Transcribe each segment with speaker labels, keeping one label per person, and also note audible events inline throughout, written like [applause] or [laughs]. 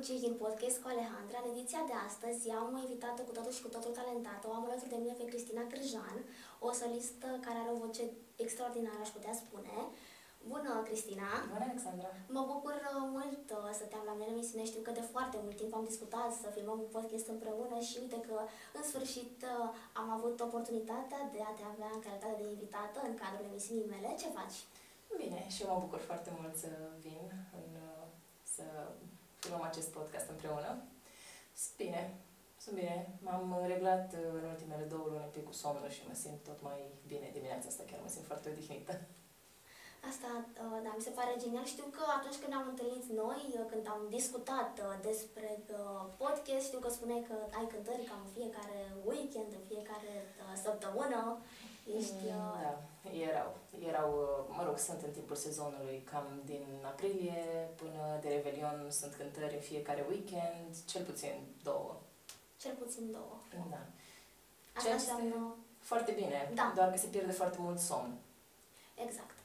Speaker 1: YouTube la sezonul 5 din podcast cu Alejandra. În ediția de astăzi am o invitată cu totul și cu totul talentată. O am alături de mine pe Cristina Cârjan, o solistă care are o voce extraordinară, aș putea spune. Bună, Cristina!
Speaker 2: Bună, Alexandra!
Speaker 1: Mă bucur uh, mult uh, să te am la mine în emisiune. Știu că de foarte mult timp am discutat să filmăm un podcast împreună și uite că în sfârșit am avut oportunitatea de a te avea în calitate de invitată în cadrul emisiunii mele. Ce faci?
Speaker 2: Bine, și eu mă bucur foarte mult să vin în, să filmăm acest podcast împreună. Sunt bine, sunt bine. M-am reglat în ultimele două luni un pic cu somnul și mă simt tot mai bine dimineața asta, chiar mă simt foarte odihnită.
Speaker 1: Asta, uh, da, mi se pare genial. Știu că atunci când am întâlnit noi, uh, când am discutat uh, despre podcast, știu că spuneai că ai cântări cam în fiecare weekend, în fiecare săptămână. Ești...
Speaker 2: Mm, da, erau. Erau, mă rog, sunt în timpul sezonului, cam din aprilie până de Revelion sunt cântări în fiecare weekend, cel puțin două.
Speaker 1: Cel puțin două.
Speaker 2: Da.
Speaker 1: Asta Ceea înseamnă...
Speaker 2: Foarte bine,
Speaker 1: da.
Speaker 2: doar că se pierde foarte mult somn.
Speaker 1: Exact.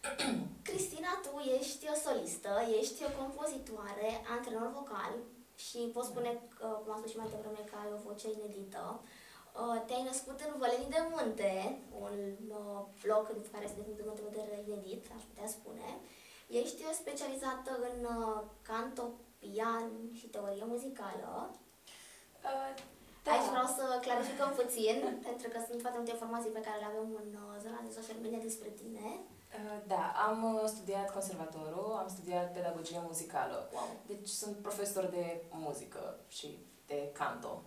Speaker 1: [clears throat] Cristina, tu ești o solistă, ești o compozitoare, antrenor vocal și pot spune, că, cum am spus și mai devreme, că ai o voce inedită. Uh, te-ai născut în Vălenii de Munte, un uh, loc în care este de punct de vedere inedit, aș putea spune. Ești specializată în uh, canto, pian și teorie muzicală.
Speaker 2: Uh, da.
Speaker 1: Aici vreau să [laughs] clarificăm puțin, pentru că sunt foarte multe informații pe care le avem în zona de social media despre tine.
Speaker 2: Uh, da, am uh, studiat conservatorul, am studiat pedagogie muzicală.
Speaker 1: Wow.
Speaker 2: Deci sunt profesor de muzică și de canto.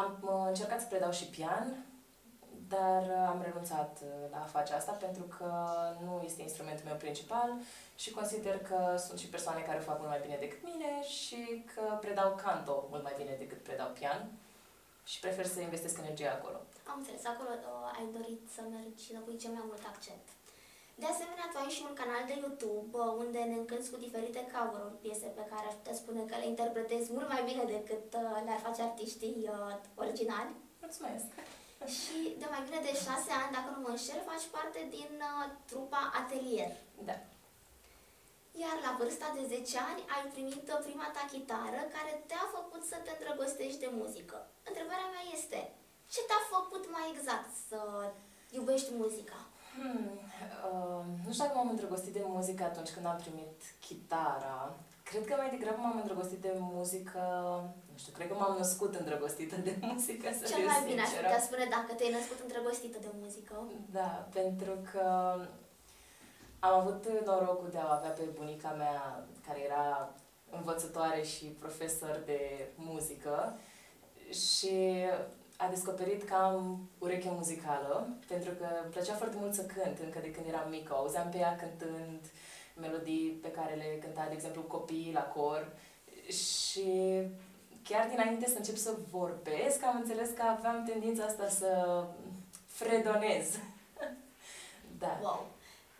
Speaker 2: Am uh, încercat să predau și pian, dar am renunțat la a face asta pentru că nu este instrumentul meu principal și consider că sunt și persoane care o fac mult mai bine decât mine și că predau canto mult mai bine decât predau pian și prefer să investesc energia acolo.
Speaker 1: Am înțeles, acolo ai dorit să mergi să pui cel mai mult accent. De asemenea, tu ai și un canal de YouTube uh, unde ne încânți cu diferite cover-uri, piese pe care aș putea spune că le interpretezi mult mai bine decât uh, le-ar face artiștii uh, originali.
Speaker 2: Mulțumesc!
Speaker 1: Și de mai bine de șase ani, dacă nu mă înșel, faci parte din uh, trupa Atelier.
Speaker 2: Da.
Speaker 1: Iar la vârsta de 10 ani ai primit prima ta chitară care te-a făcut să te îndrăgostești de muzică. Întrebarea mea este, ce te-a făcut mai exact să iubești muzica?
Speaker 2: Hmm, uh, nu știu dacă m-am îndrăgostit de muzică atunci când am primit chitara. Cred că mai degrabă m-am îndrăgostit de muzică, nu știu, cred că m-am născut îndrăgostită de [laughs] muzică, să
Speaker 1: Cel mai bine aș putea spune dacă te-ai născut îndrăgostită de muzică.
Speaker 2: Da, pentru că am avut norocul de a avea pe bunica mea, care era învățătoare și profesor de muzică și a descoperit că am ureche muzicală, pentru că îmi plăcea foarte mult să cânt încă de când eram mică. Auzeam pe ea cântând melodii pe care le cânta, de exemplu, copiii la cor și chiar dinainte să încep să vorbesc, am înțeles că aveam tendința asta să fredonez. [laughs] da.
Speaker 1: Wow!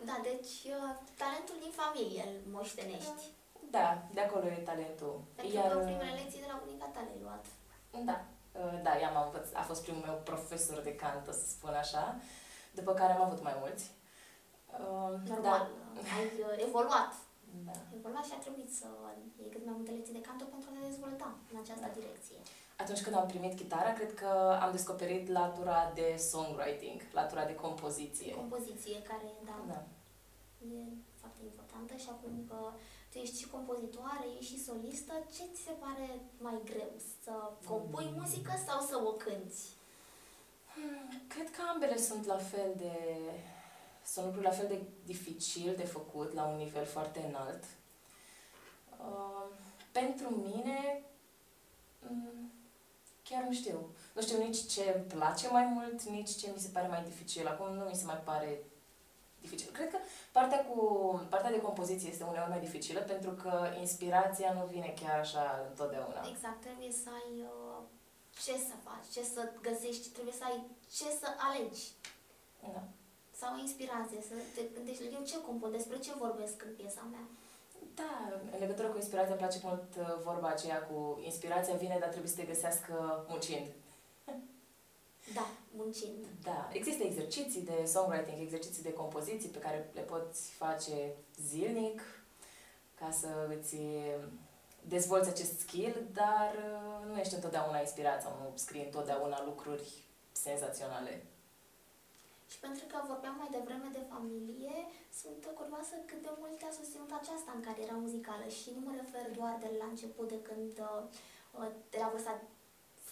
Speaker 1: Da, deci uh, talentul din familie îl moștenești.
Speaker 2: Da, de acolo e talentul.
Speaker 1: Pentru Iar... că primele lecții de la bunica ta le-ai luat.
Speaker 2: Da, Uh, da, ea m-a învăț- a fost primul meu profesor de cantă, să spun așa, după care am avut mai mulți.
Speaker 1: Uh, Normal, da. ai uh, evoluat.
Speaker 2: Da.
Speaker 1: Evoluat și a trebuit să iei cât mai multe lecții de canto pentru a te dezvolta în această da. direcție.
Speaker 2: Atunci când am primit chitara, cred că am descoperit latura de songwriting, latura de compoziție.
Speaker 1: Compoziție, care, da,
Speaker 2: da.
Speaker 1: e foarte importantă și acum că tu ești și compozitoare, ești și solistă, ce ți se pare mai greu? Să compui mm. muzică sau să o cânti?
Speaker 2: Hmm, cred că ambele sunt la fel de... Sunt lucruri la fel de dificil de făcut la un nivel foarte înalt. Uh, pentru mine, um, chiar nu știu. Nu știu nici ce îmi place mai mult, nici ce mi se pare mai dificil. Acum nu mi se mai pare dificil. Cred că partea, cu, partea de compoziție este uneori mai dificilă pentru că inspirația nu vine chiar așa întotdeauna.
Speaker 1: Exact, trebuie să ai uh, ce să faci, ce să găsești, trebuie să ai ce să alegi.
Speaker 2: Da.
Speaker 1: Sau o inspirație, să te gândești, eu ce compun, despre ce vorbesc în piesa mea.
Speaker 2: Da, în legătură cu inspirația îmi place mult uh, vorba aceea cu inspirația vine, dar trebuie să te găsească muncind.
Speaker 1: Da, muncind.
Speaker 2: Da, există exerciții de songwriting, exerciții de compoziții pe care le poți face zilnic. ca să îți dezvolți acest skill, dar uh, nu ești întotdeauna inspirat sau nu scrii întotdeauna lucruri senzaționale.
Speaker 1: Și pentru că vorbeam mai devreme de familie, sunt curioasă cât de mult te-a susținut aceasta în cariera muzicală și nu mă refer doar de la început, de când, uh, de la vârsta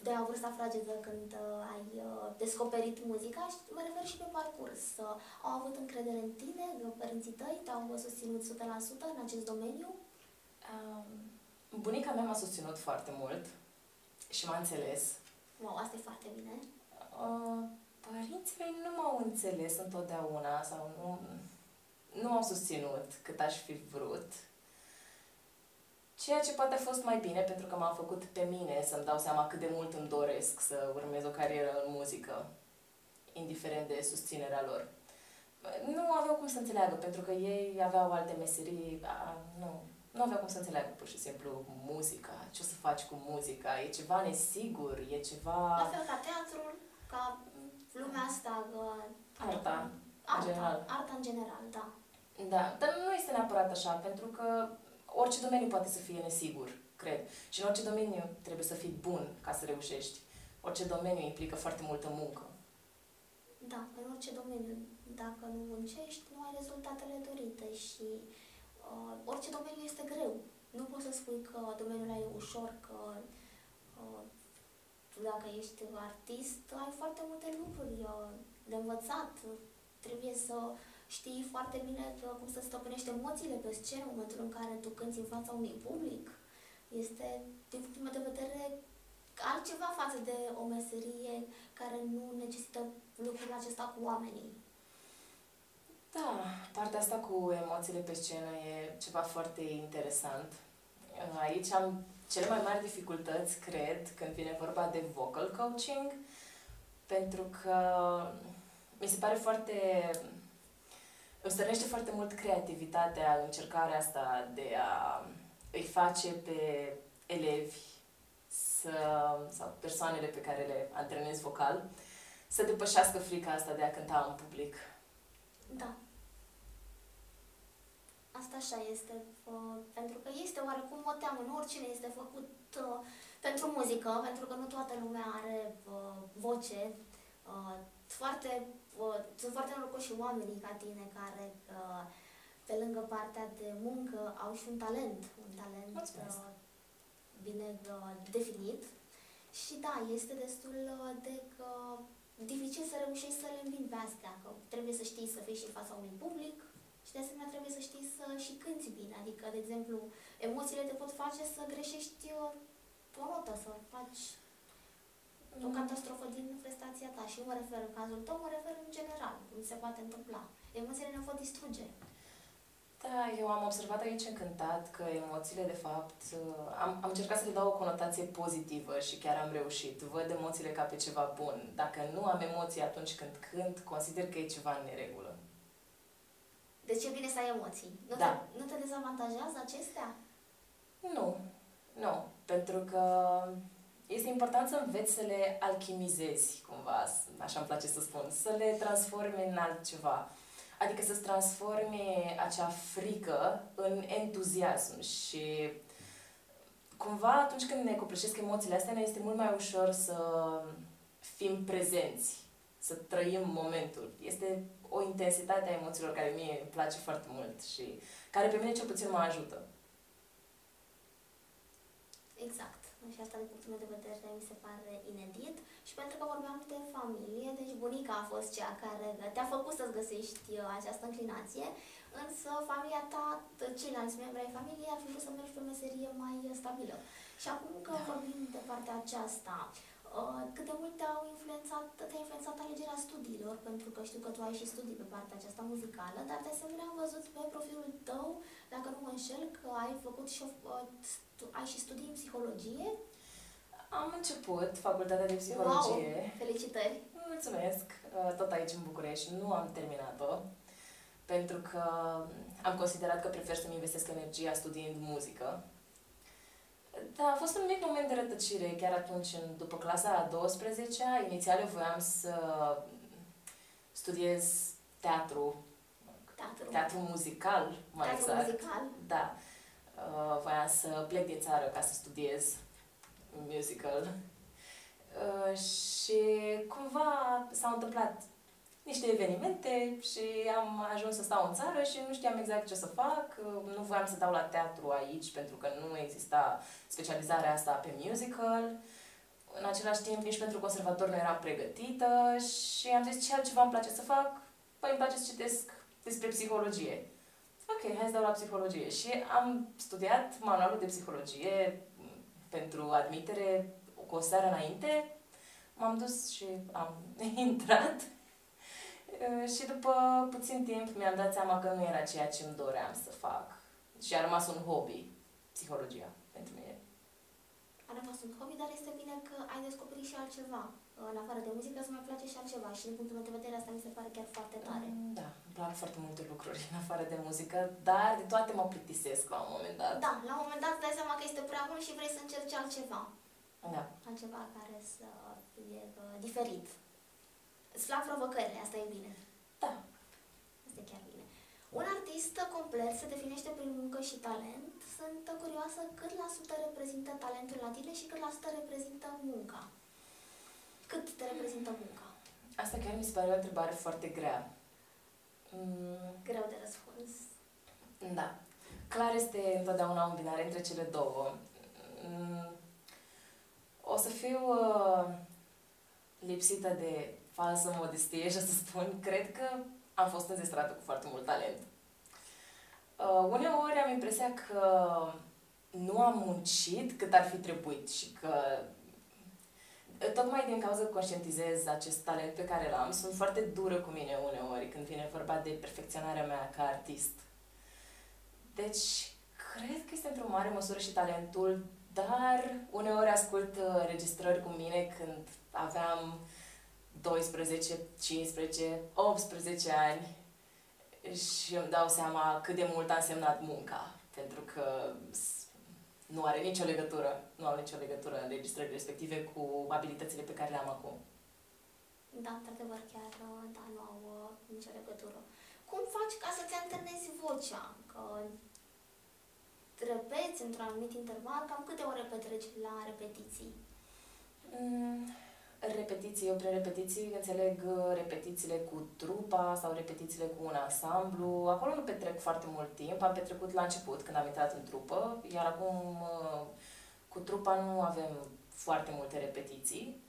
Speaker 1: de la vârsta fragedă când uh, ai uh, descoperit muzica și mă refer și pe parcurs. Uh, au avut încredere în tine, părinții tăi te-au susținut 100% în acest domeniu?
Speaker 2: Um, bunica mea m-a susținut foarte mult și m-a înțeles.
Speaker 1: Wow, asta e foarte bine.
Speaker 2: Uh, părinții mei nu m-au înțeles întotdeauna sau nu, nu m-au susținut cât aș fi vrut. Ceea ce poate a fost mai bine pentru că m-a făcut pe mine să-mi dau seama cât de mult îmi doresc să urmez o carieră în muzică, indiferent de susținerea lor. Nu aveau cum să înțeleagă, pentru că ei aveau alte meserii, a, nu, nu aveau cum să înțeleagă pur și simplu muzica, ce o să faci cu muzica, e ceva nesigur, e ceva...
Speaker 1: La fel ca teatrul, ca lumea asta...
Speaker 2: Arta,
Speaker 1: arta,
Speaker 2: în general.
Speaker 1: Arta în general, da.
Speaker 2: Da, dar nu este neapărat așa, pentru că orice domeniu poate să fie nesigur, cred. Și în orice domeniu trebuie să fii bun ca să reușești. Orice domeniu implică foarte multă muncă.
Speaker 1: Da, în orice domeniu. Dacă nu muncești, nu ai rezultatele dorite și uh, orice domeniu este greu. Nu poți să spui că domeniul ăla e ușor, că uh, dacă ești artist, ai foarte multe lucruri uh, de învățat. Trebuie să știi foarte bine că, cum să stăpânești emoțiile pe scenă în momentul în care tu cânti în fața unui public. Este, din punctul meu de vedere, altceva față de o meserie care nu necesită lucrul acesta cu oamenii.
Speaker 2: Da, partea asta cu emoțiile pe scenă e ceva foarte interesant. Aici am cele mai mari dificultăți, cred, când vine vorba de vocal coaching, pentru că mi se pare foarte îmi stărește foarte mult creativitatea, încercarea asta de a îi face pe elevi să, sau persoanele pe care le antrenez vocal să depășească frica asta de a cânta în public.
Speaker 1: Da. Asta așa este, uh, pentru că este oarecum o teamă, nu oricine este făcut uh, pentru muzică, pentru că nu toată lumea are uh, voce. Uh, foarte sunt foarte norocoși oamenii ca tine care, uh, pe lângă partea de muncă, au și un talent, un talent
Speaker 2: Mulțumesc.
Speaker 1: uh, bine uh, definit. Și da, este destul de că dificil să reușești să le învingi pe astea, că trebuie să știi să fii și în fața unui public și de asemenea trebuie să știi să și cânti bine. Adică, de exemplu, emoțiile te pot face să greșești o notă, să faci o catastrofă din prestația ta și nu mă refer în cazul tău, mă refer în general, cum se poate întâmpla. Emoțiile ne pot distruge.
Speaker 2: Da, eu am observat aici încântat că emoțiile, de fapt, am, am încercat să le dau o conotație pozitivă și chiar am reușit. Văd emoțiile ca pe ceva bun. Dacă nu am emoții atunci când cânt, consider că e ceva în neregulă.
Speaker 1: Deci e bine să ai emoții. Nu,
Speaker 2: da.
Speaker 1: te, nu te dezavantajează acestea?
Speaker 2: Nu, nu. Pentru că este important să înveți să le alchimizezi, cumva, așa îmi place să spun, să le transformi în altceva. Adică să-ți transformi acea frică în entuziasm și cumva atunci când ne copleșesc emoțiile astea, ne este mult mai ușor să fim prezenți, să trăim momentul. Este o intensitate a emoțiilor care mie îmi place foarte mult și care pe mine cel puțin mă ajută.
Speaker 1: Exact și asta din punctul meu de vedere mi se pare inedit și pentru că vorbeam de familie, deci bunica a fost cea care te-a făcut să-ți găsești uh, această înclinație, însă familia ta, ceilalți membri ai familiei ar fi vrut să mergi pe o meserie mai stabilă. Și acum că da. vorbim de partea aceasta, uh, cât de mult te-au influențat, te-a influențat alegerea studiilor, pentru că știu că tu ai și studii pe partea aceasta muzicală, dar de asemenea am văzut pe profilul tău, dacă nu mă înșel, că ai făcut și o, uh, tu ai și studii în psihologie?
Speaker 2: Am început facultatea de psihologie.
Speaker 1: Wow, felicitări!
Speaker 2: Mulțumesc! Uh, tot aici în București. Nu am terminat-o pentru că am considerat că prefer să-mi investesc energia studiind muzică. Da, a fost un mic moment de rătăcire chiar atunci, după clasa a 12 -a. Inițial eu voiam să studiez teatru,
Speaker 1: teatru,
Speaker 2: teatru muzical, mai
Speaker 1: teatru
Speaker 2: exact.
Speaker 1: muzical?
Speaker 2: Da. Uh, voiam să plec din țară ca să studiez musical. Uh, și cumva s-au întâmplat niște evenimente și am ajuns să stau în țară și nu știam exact ce să fac. Uh, nu voiam să dau la teatru aici pentru că nu exista specializarea asta pe musical. În același timp, nici pentru conservator nu eram pregătită și am zis ce altceva îmi place să fac. Păi îmi place să citesc despre psihologie. Ok, hai să dau la psihologie. Și am studiat manualul de psihologie pentru admitere cu o seară înainte. M-am dus și am [laughs] intrat. Și după puțin timp mi-am dat seama că nu era ceea ce îmi doream să fac. Și a rămas un hobby, psihologia, pentru mine.
Speaker 1: A rămas un hobby, dar este bine că ai descoperit și altceva în afară de muzică, să mai place și altceva. Și din punctul meu de vedere, asta mi se pare chiar foarte tare.
Speaker 2: Mm, da, îmi plac foarte multe lucruri [laughs] în afară de muzică, dar de toate mă plictisesc la un moment dat.
Speaker 1: Da, la un moment dat îți dai seama că este prea bun și vrei să încerci altceva.
Speaker 2: Da.
Speaker 1: Altceva care să fie uh, diferit. Îți plac provocările, asta e bine.
Speaker 2: Da.
Speaker 1: Asta e chiar bine. Un artist complet se definește prin muncă și talent. Sunt curioasă cât la sută reprezintă talentul la tine și cât la sută reprezintă munca. Cât te reprezintă munca?
Speaker 2: Asta chiar mi se pare o întrebare foarte grea.
Speaker 1: Mm. Greu de răspuns.
Speaker 2: Da. Clar este întotdeauna un binare între cele două. Mm. O să fiu uh, lipsită de falsă modestie și o [laughs] să spun, cred că am fost înzestrată cu foarte mult talent. Uh, uneori am impresia că nu am muncit cât ar fi trebuit și că tocmai din cauza că conștientizez acest talent pe care l-am, sunt foarte dură cu mine uneori când vine vorba de perfecționarea mea ca artist. Deci, cred că este într-o mare măsură și talentul, dar uneori ascult uh, registrări cu mine când aveam 12, 15, 18 ani și îmi dau seama cât de mult a însemnat munca. Pentru că nu are nicio legătură, nu au nicio legătură înregistrările respective cu abilitățile pe care le am acum.
Speaker 1: Da, într-adevăr, chiar da, nu au uh, nicio legătură. Cum faci ca să-ți antrenezi vocea? Că repeți într-un anumit interval, cam câte ore petreci la repetiții?
Speaker 2: Mm, repetiții, eu prin repetiții înțeleg uh, repetițiile cu trupa sau repetițiile cu un ansamblu. Acolo nu petrec foarte mult timp, am petrecut la început când am intrat în trupă, iar acum uh, cu trupa nu avem foarte multe repetiții.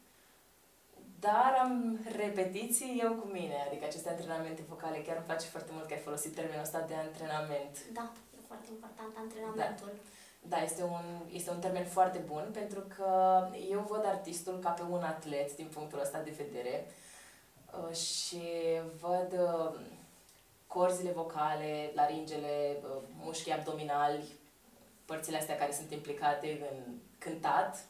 Speaker 2: Dar am repetiții eu cu mine, adică aceste antrenamente vocale. Chiar îmi place foarte mult că ai folosit termenul ăsta de antrenament.
Speaker 1: Da, e foarte important antrenamentul. Da.
Speaker 2: Da, este un, este un termen foarte bun pentru că eu văd artistul ca pe un atlet din punctul ăsta de vedere uh, și văd uh, corzile vocale, laringele, uh, mușchii abdominali, părțile astea care sunt implicate în cântat,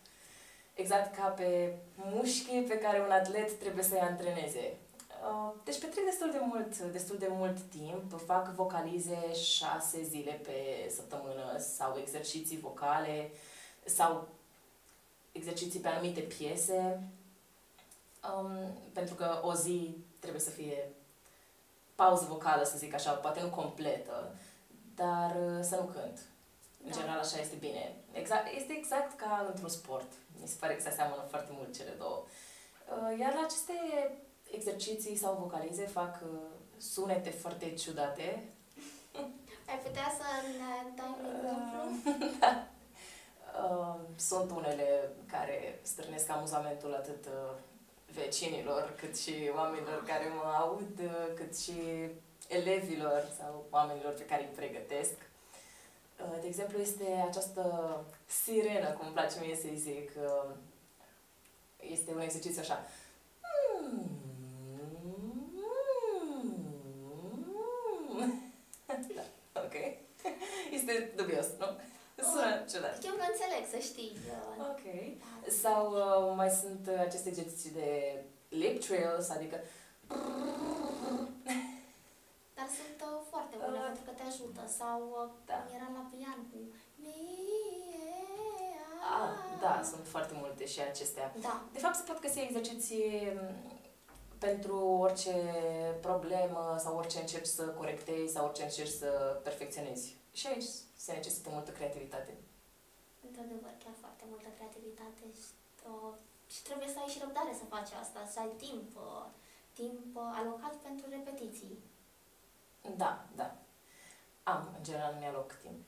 Speaker 2: exact ca pe mușchii pe care un atlet trebuie să-i antreneze. Uh, deci petrec destul de mult, destul de mult timp, fac vocalize șase zile pe săptămână sau exerciții vocale sau exerciții pe anumite piese, um, pentru că o zi trebuie să fie pauză vocală, să zic așa, poate nu completă, dar uh, să nu cânt. În da. general așa este bine. Exact, este exact ca într-un sport. Mi se pare că se aseamănă foarte mult cele două. Uh, iar la aceste exerciții sau vocalize fac uh, sunete foarte ciudate. [laughs]
Speaker 1: Ai putea să ne dai un exemplu? [laughs]
Speaker 2: da. Uh, sunt unele care strânesc amuzamentul atât uh, vecinilor, cât și oamenilor care mă aud, uh, cât și elevilor sau oamenilor pe care îi pregătesc. Uh, de exemplu, este această sirenă, cum îmi place mie să-i zic. Uh, este un exercițiu așa. Hmm. da, ok. Este dubios, nu? Sună oh, ciudat.
Speaker 1: Eu că înțeleg, să știi.
Speaker 2: Ok. Sau uh, mai sunt uh, aceste exerciții de lip trails, adică... [laughs]
Speaker 1: Dar sunt uh, foarte bune uh, pentru că te ajută. Sau uh, da. era la pian cu...
Speaker 2: Ah, da, sunt foarte multe și acestea.
Speaker 1: Da.
Speaker 2: De fapt, se pot găsi exerciții pentru orice problemă sau orice încerci să corectezi sau orice încerci să perfecționezi. Și aici se necesită multă creativitate.
Speaker 1: Într-adevăr, chiar foarte multă creativitate și, uh, și trebuie să ai și răbdare să faci asta, să ai timp, uh, timp uh, alocat pentru repetiții.
Speaker 2: Da, da. Am, în general, mi-aloc timp.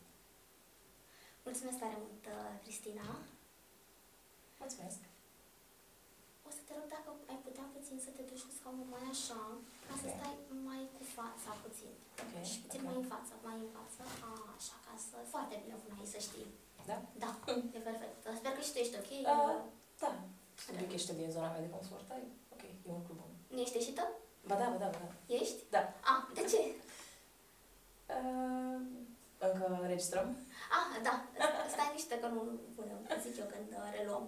Speaker 1: Mulțumesc tare mult, uh, Cristina.
Speaker 2: Mulțumesc.
Speaker 1: O să te rog dacă ai putea puțin să te duci cu scaunul mai așa, ca să
Speaker 2: Ok.
Speaker 1: stai mai cu fața puțin.
Speaker 2: Ok,
Speaker 1: Și puțin
Speaker 2: ok.
Speaker 1: mai în față, mai în față. A, așa, ca să... Foarte bine până aici, să știi.
Speaker 2: Da?
Speaker 1: Da, e perfect. Sper că și tu ești ok.
Speaker 2: Uh, da. Subiect ești din zona mea de confort. Ai, ok, e un lucru bun.
Speaker 1: Nu ești ieșită?
Speaker 2: Ba da, ba da, ba da.
Speaker 1: Ești?
Speaker 2: Da.
Speaker 1: A, de ce?
Speaker 2: Uh, încă registrăm?
Speaker 1: Ah, da, stai niște că nu punem, zic eu când uh, reluăm.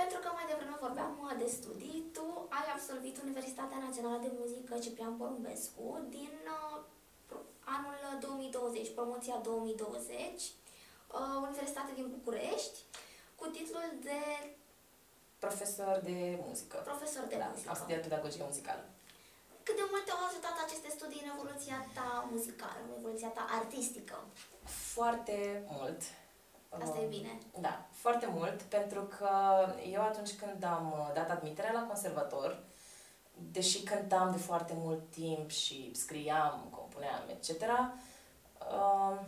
Speaker 1: Pentru că mai devreme vorbeam uh, de studii, tu ai absolvit Universitatea Națională de Muzică Ciprian Porumbescu din uh, pro- anul 2020, promoția 2020, uh, Universitate din București, cu titlul de
Speaker 2: Profesor de muzică.
Speaker 1: profesor de
Speaker 2: Da, am
Speaker 1: muzică.
Speaker 2: studiat pedagogie muzicală.
Speaker 1: Cât de mult te-au ajutat aceste studii în evoluția ta muzicală, în evoluția ta artistică?
Speaker 2: Foarte mult.
Speaker 1: Asta e
Speaker 2: Um,
Speaker 1: bine.
Speaker 2: Da, foarte mult, pentru că eu atunci când am uh, dat admiterea la conservator, deși cântam de foarte mult timp și scriam, compuneam, etc., uh,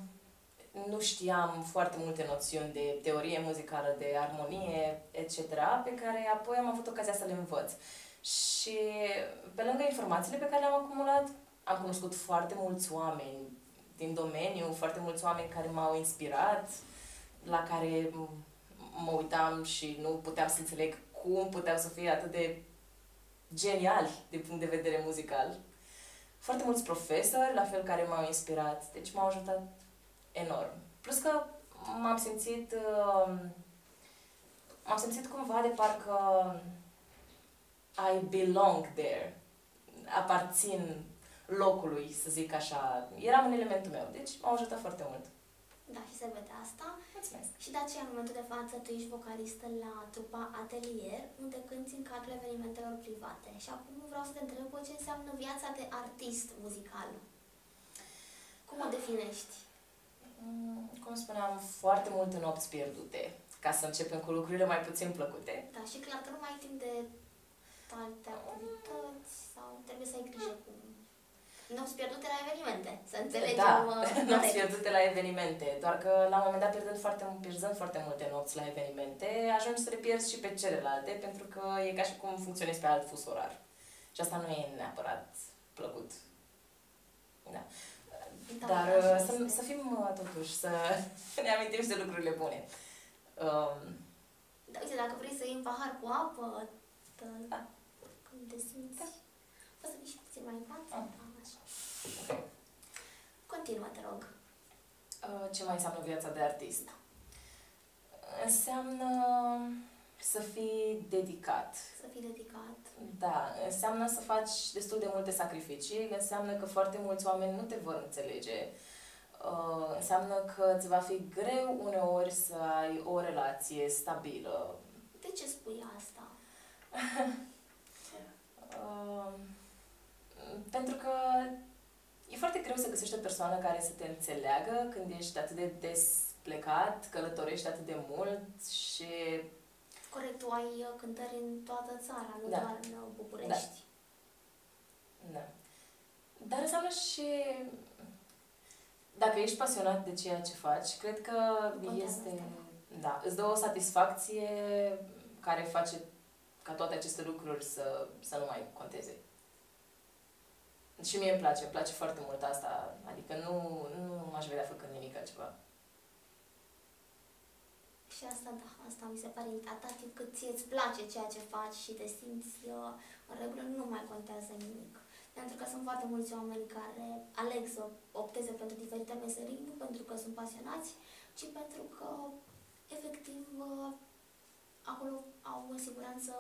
Speaker 2: nu știam foarte multe noțiuni de teorie muzicală, de armonie, etc., pe care apoi am avut ocazia să le învăț. Și pe lângă informațiile pe care le-am acumulat, am cunoscut foarte mulți oameni din domeniu, foarte mulți oameni care m-au inspirat, la care m- mă uitam și nu puteam să înțeleg cum puteau să fie atât de geniali din punct de vedere muzical. Foarte mulți profesori, la fel, care m-au inspirat, deci m-au ajutat enorm. Plus că m-am simțit, uh, m-am simțit cumva de parcă I belong there. Aparțin locului, să zic așa. Eram în elementul meu, deci m-au ajutat foarte mult.
Speaker 1: Da, și se vede asta.
Speaker 2: Mulțumesc!
Speaker 1: Și de aceea, în momentul de față, tu ești vocalistă la trupa Atelier, unde cânti în cadrul evenimentelor private. Și acum vreau să te întreb ce înseamnă viața de artist muzical. Cum o definești?
Speaker 2: Mm, Cum spuneam, foarte multe nopți pierdute, ca să începem cu lucrurile mai puțin plăcute.
Speaker 1: Da, și clar că nu mai ai timp de alte activități sau trebuie să ai grijă cu nopți pierdute la evenimente, să înțelegem
Speaker 2: da,
Speaker 1: uh, [laughs]
Speaker 2: nopți
Speaker 1: corect.
Speaker 2: pierdute la evenimente, doar că la un moment dat pierdând foarte, pierzând foarte multe nopți la evenimente, ajungi să le pierzi și pe celelalte, pentru că e ca și cum funcționezi pe alt fus orar. Și asta nu e neapărat plăcut. Da.
Speaker 1: Da,
Speaker 2: Dar
Speaker 1: așa
Speaker 2: uh, să,
Speaker 1: este.
Speaker 2: să fim uh, totuși, să [laughs] ne amintim și de lucrurile bune. Um,
Speaker 1: Da, uite, dacă vrei să iei un pahar cu apă, tă,
Speaker 2: Da.
Speaker 1: când te simți,
Speaker 2: Da.
Speaker 1: poți să vii și puțin mai în față.
Speaker 2: Ah.
Speaker 1: Da, așa.
Speaker 2: ok.
Speaker 1: Continuă, te rog.
Speaker 2: Uh, ce mai înseamnă viața de artist? Înseamnă să fii dedicat.
Speaker 1: Să fii dedicat.
Speaker 2: Da, înseamnă să faci destul de multe sacrificii, înseamnă că foarte mulți oameni nu te vor înțelege, uh, înseamnă că îți va fi greu uneori să ai o relație stabilă.
Speaker 1: De ce spui asta? [laughs]
Speaker 2: Uh, pentru că e foarte greu să găsești o persoană care să te înțeleagă când ești atât de des plecat, călătorești atât de mult și
Speaker 1: Corect, tu ai uh, cântări în toată țara, nu
Speaker 2: Da.
Speaker 1: doar în uh, București.
Speaker 2: Da. Dar înseamnă și... Dacă ești pasionat de ceea ce faci, cred că
Speaker 1: Contează
Speaker 2: este...
Speaker 1: asta.
Speaker 2: Da, îți dă o satisfacție care face ca toate aceste lucruri să, să nu mai conteze. Și mie îmi place, îmi place foarte mult asta. Adică nu, nu m-aș vedea făcând nimic altceva.
Speaker 1: Și asta, da, asta mi se pare atât timp cât ție îți place ceea ce faci și te simți uh, în regulă, nu mai contează nimic. Pentru că sunt foarte mulți oameni care aleg să opteze pentru diferite meserii, nu pentru că sunt pasionați, ci pentru că, efectiv, uh, acolo au o siguranță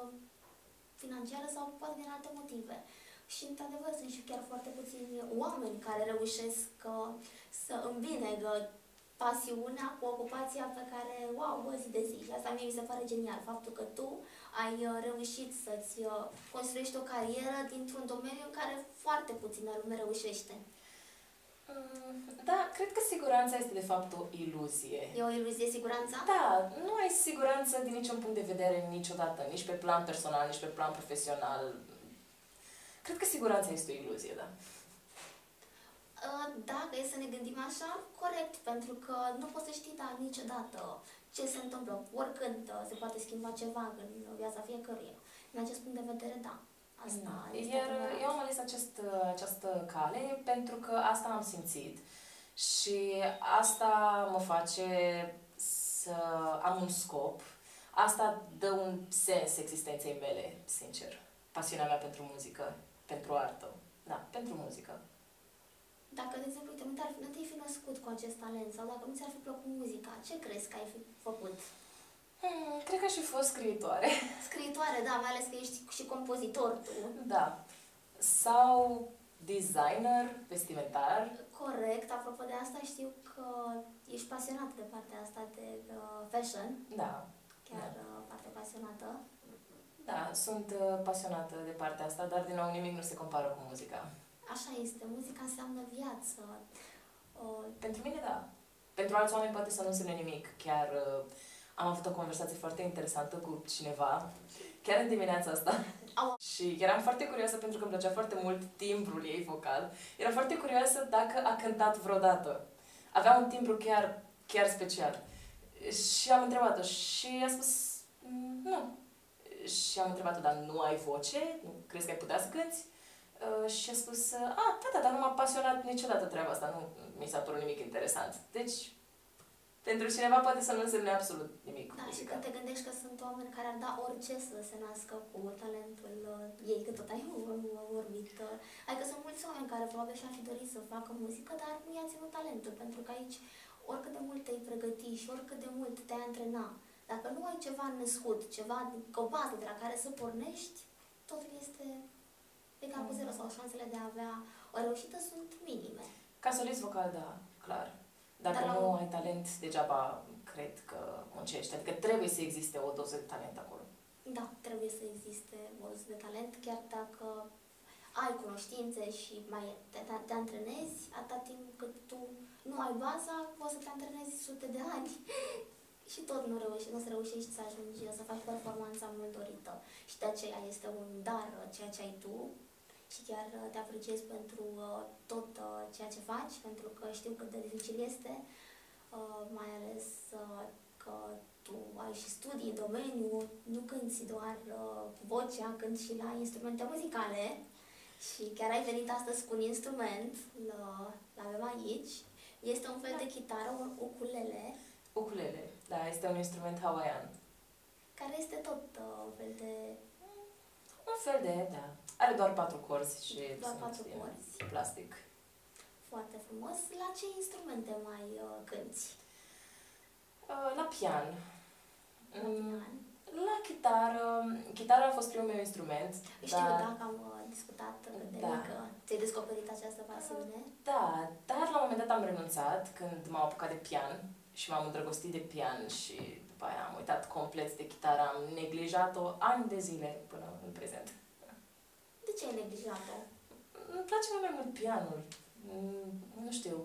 Speaker 1: financiară sau poate din alte motive. Și, într-adevăr, sunt și chiar foarte puțini oameni care reușesc uh, să îmbine pasiunea cu ocupația pe care o au zi de zi. Și asta mie mi se pare genial, faptul că tu ai uh, reușit să-ți uh, construiești o carieră dintr-un domeniu în care foarte puțină lume reușește.
Speaker 2: Mm, Da, cred că siguranța este de fapt o iluzie.
Speaker 1: E o iluzie siguranța?
Speaker 2: Da, nu ai siguranță din niciun punct de vedere niciodată, nici pe plan personal, nici pe plan profesional. Cred că siguranța este o iluzie, da.
Speaker 1: Uh, Dacă e să ne gândim așa, corect, pentru că nu poți să știi da, niciodată ce se întâmplă, oricând uh, se poate schimba ceva în viața fiecăruia. Din acest punct de vedere, da. Asta
Speaker 2: Da.
Speaker 1: este
Speaker 2: Iar
Speaker 1: adevărat.
Speaker 2: eu am ales acest, această cale pentru că asta am simțit și asta mă face să am un scop. Asta dă un sens existenței mele, sincer. Pasiunea mea pentru muzică, pentru artă. Da, pentru muzică.
Speaker 1: Dacă, de exemplu, uite, nu te-ar fi, nu te-ai fi născut cu acest talent sau dacă nu ți-ar fi plăcut muzica, ce crezi că ai fi făcut?
Speaker 2: Hmm, cred că aș fi fost scriitoare. [laughs]
Speaker 1: Scriitoare, da, mai ales că ești și compozitor tu.
Speaker 2: Da. Sau designer vestimentar.
Speaker 1: Corect, apropo de asta, știu că ești pasionat de partea asta de uh, fashion,
Speaker 2: Da.
Speaker 1: chiar uh, foarte pasionată.
Speaker 2: Da, sunt uh, pasionată de partea asta, dar din nou nimic nu se compară cu muzica.
Speaker 1: Așa este, muzica înseamnă viață. Uh,
Speaker 2: Pentru mine, da. Pentru alți oameni poate să nu însemne nimic. Chiar uh, am avut o conversație foarte interesantă cu cineva, chiar în dimineața asta.
Speaker 1: Au.
Speaker 2: Și eram foarte curioasă pentru că îmi plăcea foarte mult timbrul ei vocal. Era foarte curioasă dacă a cântat vreodată. Avea un timbru chiar, chiar special. Și am întrebat-o și a spus, "Mm, nu. Și am întrebat-o, dar nu ai voce? Nu Crezi că ai putea să cânti? Uh, și a spus, a, da, da, dar nu m-a pasionat niciodată treaba asta, nu mi s-a părut nimic interesant. Deci, pentru cineva poate să nu însemne absolut nimic.
Speaker 1: da, și
Speaker 2: muzica.
Speaker 1: când te gândești că sunt oameni care ar da orice să se nască cu talentul uh, ei, că tot ai vorbit. Uh, adică sunt mulți oameni care probabil și-ar fi dorit să facă muzică, dar nu i-a ținut talentul, pentru că aici, oricât de mult te-ai pregăti și oricât de mult te-ai antrena, dacă nu ai ceva născut, ceva, o bază de la care să pornești, totul este egal cu zero sau șansele de a avea o reușită sunt minime.
Speaker 2: Ca solist vocal, da, clar. Dacă
Speaker 1: Dar la
Speaker 2: nu
Speaker 1: un-
Speaker 2: ai talent, degeaba cred că muncești. Adică trebuie să existe o doză de talent acolo.
Speaker 1: Da, trebuie să existe o doză de talent, chiar dacă ai cunoștințe și mai te, te, te antrenezi, atâta timp cât tu nu ai baza, poți să te antrenezi sute de ani [laughs] și tot nu, reușești, nu o să reușești să ajungi să faci performanța mult dorită. Și de aceea este un dar uh, ceea ce ai tu. Și chiar uh, te apreciez pentru uh, tot uh, ceea ce faci, pentru că știu cât de dificil este, uh, mai ales uh, că tu ai și studii în domeniu, nu cânti doar uh, cu vocea, cânti și la instrumente muzicale. Și chiar ai venit astăzi cu un instrument, l-avem aici. Este un fel de chitară, un ukulele,
Speaker 2: Ukulele, da, este un instrument hawaian.
Speaker 1: care este tot uh, un fel de...
Speaker 2: Un fel de, da. Are doar patru corzi și
Speaker 1: Doar
Speaker 2: sunt
Speaker 1: patru
Speaker 2: din
Speaker 1: corzi.
Speaker 2: plastic.
Speaker 1: foarte frumos. La ce instrumente mai uh, cânti?
Speaker 2: Uh, La pian.
Speaker 1: La
Speaker 2: Mm,
Speaker 1: pian?
Speaker 2: La chitară. Chitara a fost primul meu instrument.
Speaker 1: Știu,
Speaker 2: dar-
Speaker 1: dacă am uh, discutat uh, de
Speaker 2: Da.
Speaker 1: mică, ți-ai descoperit această pasiune?
Speaker 2: Da, dar la un moment dat am renunțat când m-am apucat de pian și m-am îndrăgostit de pian și după aia am uitat complet de chitară, am neglijat-o ani de zile până în prezent.
Speaker 1: De ce ai neglijat-o?
Speaker 2: Îmi place mult mai mult pianul. Mm, Nu știu.